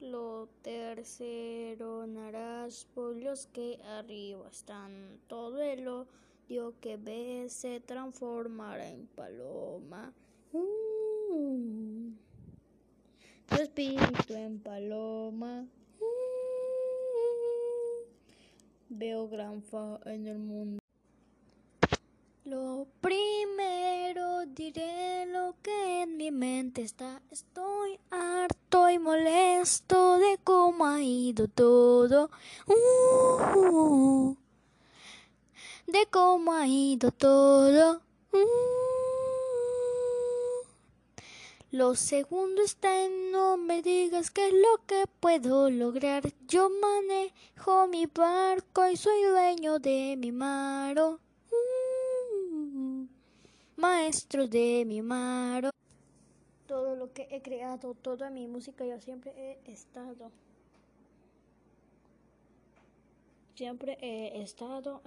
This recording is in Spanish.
Lo tercero, narás por los que arriba están. Todo el odio que ves se transformará en paloma. Uh. Tu espíritu en paloma. Uh. Veo gran fa en el mundo. Lo primero diré está. Estoy harto y molesto de cómo ha ido todo. Uh, de cómo ha ido todo. Uh. Lo segundo está en no me digas qué es lo que puedo lograr. Yo manejo mi barco y soy dueño de mi maro maestro de mi maro. Todo lo que he creado, toda mi música, yo siempre he estado. Siempre he estado.